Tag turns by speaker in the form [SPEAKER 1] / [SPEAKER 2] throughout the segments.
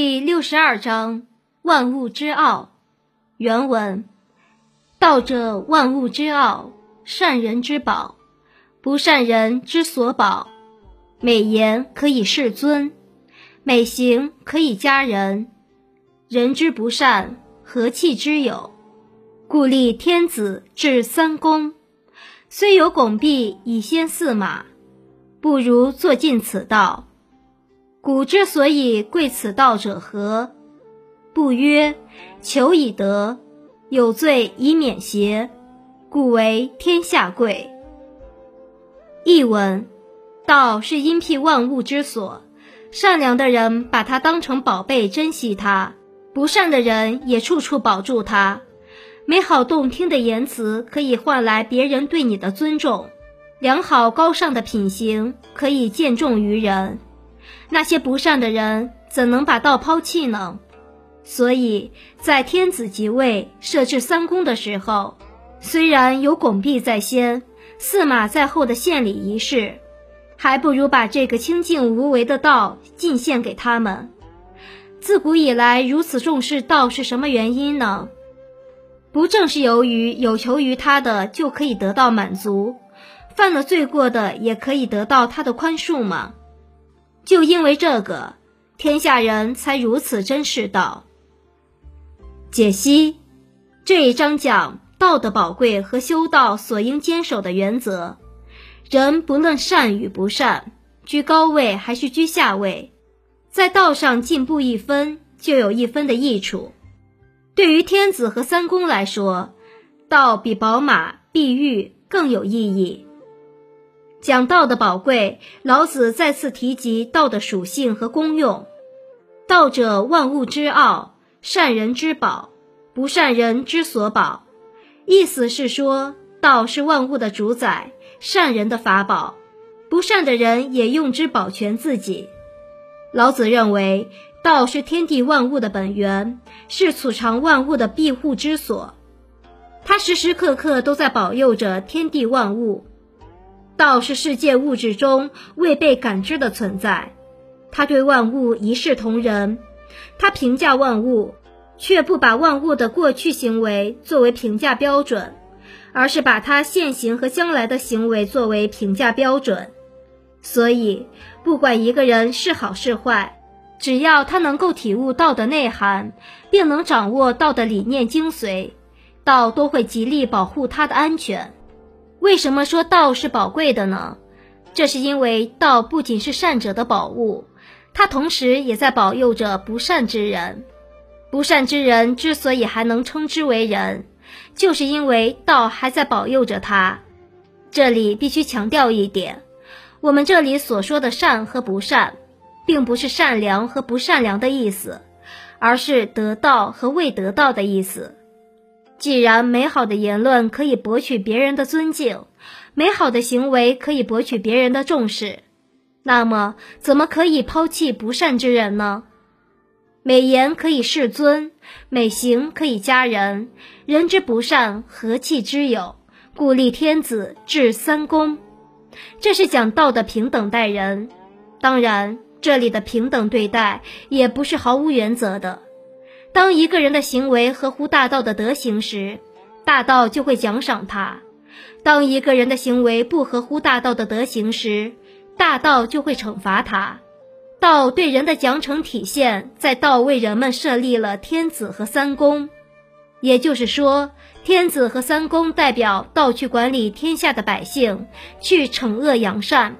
[SPEAKER 1] 第六十二章万物之奥。原文：道者，万物之奥，善人之宝，不善人之所宝。美言可以世尊，美行可以佳人。人之不善，何气之有？故立天子制三公，虽有拱璧以先驷马，不如坐尽此道。古之所以贵此道者何？不曰求以得，有罪以免邪，故为天下贵。译文：道是因辟万物之所，善良的人把它当成宝贝珍惜它，不善的人也处处保住它。美好动听的言辞可以换来别人对你的尊重，良好高尚的品行可以见重于人。那些不善的人怎能把道抛弃呢？所以在天子即位设置三公的时候，虽然有拱璧在先、驷马在后的献礼仪式，还不如把这个清净无为的道进献给他们。自古以来如此重视道是什么原因呢？不正是由于有求于他的就可以得到满足，犯了罪过的也可以得到他的宽恕吗？就因为这个，天下人才如此珍视道。解析这一章讲道的宝贵和修道所应坚守的原则。人不论善与不善，居高位还是居下位，在道上进步一分，就有一分的益处。对于天子和三公来说，道比宝马、碧玉更有意义。讲道的宝贵，老子再次提及道的属性和功用。道者，万物之奥，善人之宝，不善人之所宝。意思是说，道是万物的主宰，善人的法宝，不善的人也用之保全自己。老子认为，道是天地万物的本源，是储藏万物的庇护之所，它时时刻刻都在保佑着天地万物。道是世界物质中未被感知的存在，它对万物一视同仁，它评价万物，却不把万物的过去行为作为评价标准，而是把它现行和将来的行为作为评价标准。所以，不管一个人是好是坏，只要他能够体悟道的内涵，并能掌握道的理念精髓，道都会极力保护他的安全。为什么说道是宝贵的呢？这是因为道不仅是善者的宝物，它同时也在保佑着不善之人。不善之人之所以还能称之为人，就是因为道还在保佑着他。这里必须强调一点：我们这里所说的善和不善，并不是善良和不善良的意思，而是得到和未得到的意思。既然美好的言论可以博取别人的尊敬，美好的行为可以博取别人的重视，那么怎么可以抛弃不善之人呢？美言可以世尊，美行可以佳人。人之不善，何气之有？故立天子制三公。这是讲道的平等待人。当然，这里的平等对待也不是毫无原则的。当一个人的行为合乎大道的德行时，大道就会奖赏他；当一个人的行为不合乎大道的德行时，大道就会惩罚他。道对人的奖惩体现在道为人们设立了天子和三公，也就是说，天子和三公代表道去管理天下的百姓，去惩恶扬善；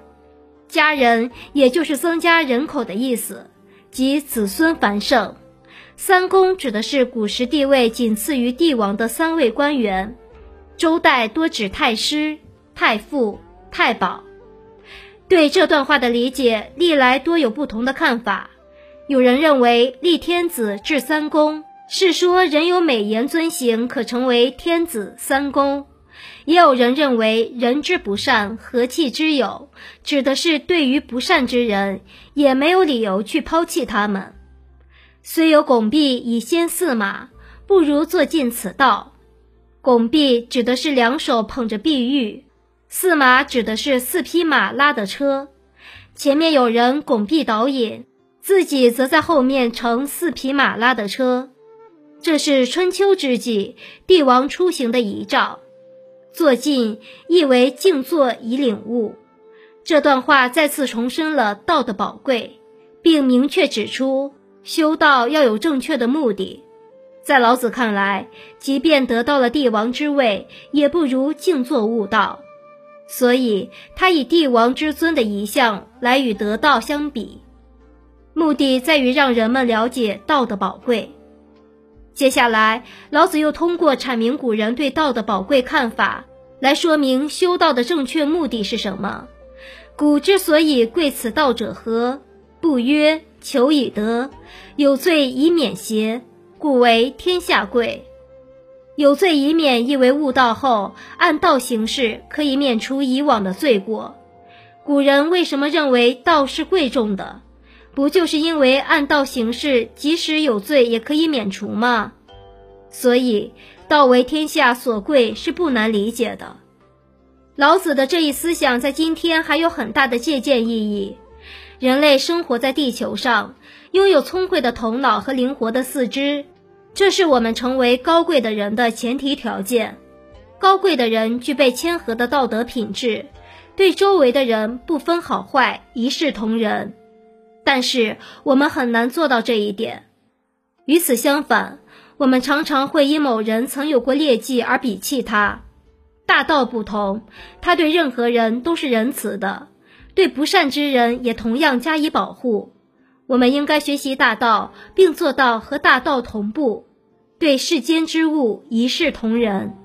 [SPEAKER 1] 家人也就是增加人口的意思，即子孙繁盛。三公指的是古时地位仅次于帝王的三位官员，周代多指太师、太傅、太保。对这段话的理解，历来多有不同的看法。有人认为立天子制三公，是说人有美言尊行，可成为天子三公；也有人认为人之不善，何气之有，指的是对于不善之人，也没有理由去抛弃他们。虽有拱璧以先驷马，不如坐尽此道。拱璧指的是两手捧着碧玉，驷马指的是四匹马拉的车，前面有人拱璧导引，自己则在后面乘四匹马拉的车。这是春秋之际帝王出行的遗照。坐静意为静坐以领悟。这段话再次重申了道的宝贵，并明确指出修道要有正确的目的。在老子看来，即便得到了帝王之位，也不如静坐悟道。所以，他以帝王之尊的遗像来与得道相比，目的在于让人们了解道的宝贵。接下来，老子又通过阐明古人对道的宝贵看法，来说明修道的正确目的是什么。古之所以贵此道者何？不曰求以得，有罪以免邪，故为天下贵。有罪以免，意为悟道后按道行事，可以免除以往的罪过。古人为什么认为道是贵重的？不就是因为按道行事，即使有罪也可以免除吗？所以，道为天下所贵是不难理解的。老子的这一思想在今天还有很大的借鉴意义。人类生活在地球上，拥有聪慧的头脑和灵活的四肢，这是我们成为高贵的人的前提条件。高贵的人具备谦和的道德品质，对周围的人不分好坏，一视同仁。但是我们很难做到这一点。与此相反，我们常常会因某人曾有过劣迹而鄙弃他。大道不同，他对任何人都是仁慈的，对不善之人也同样加以保护。我们应该学习大道，并做到和大道同步，对世间之物一视同仁。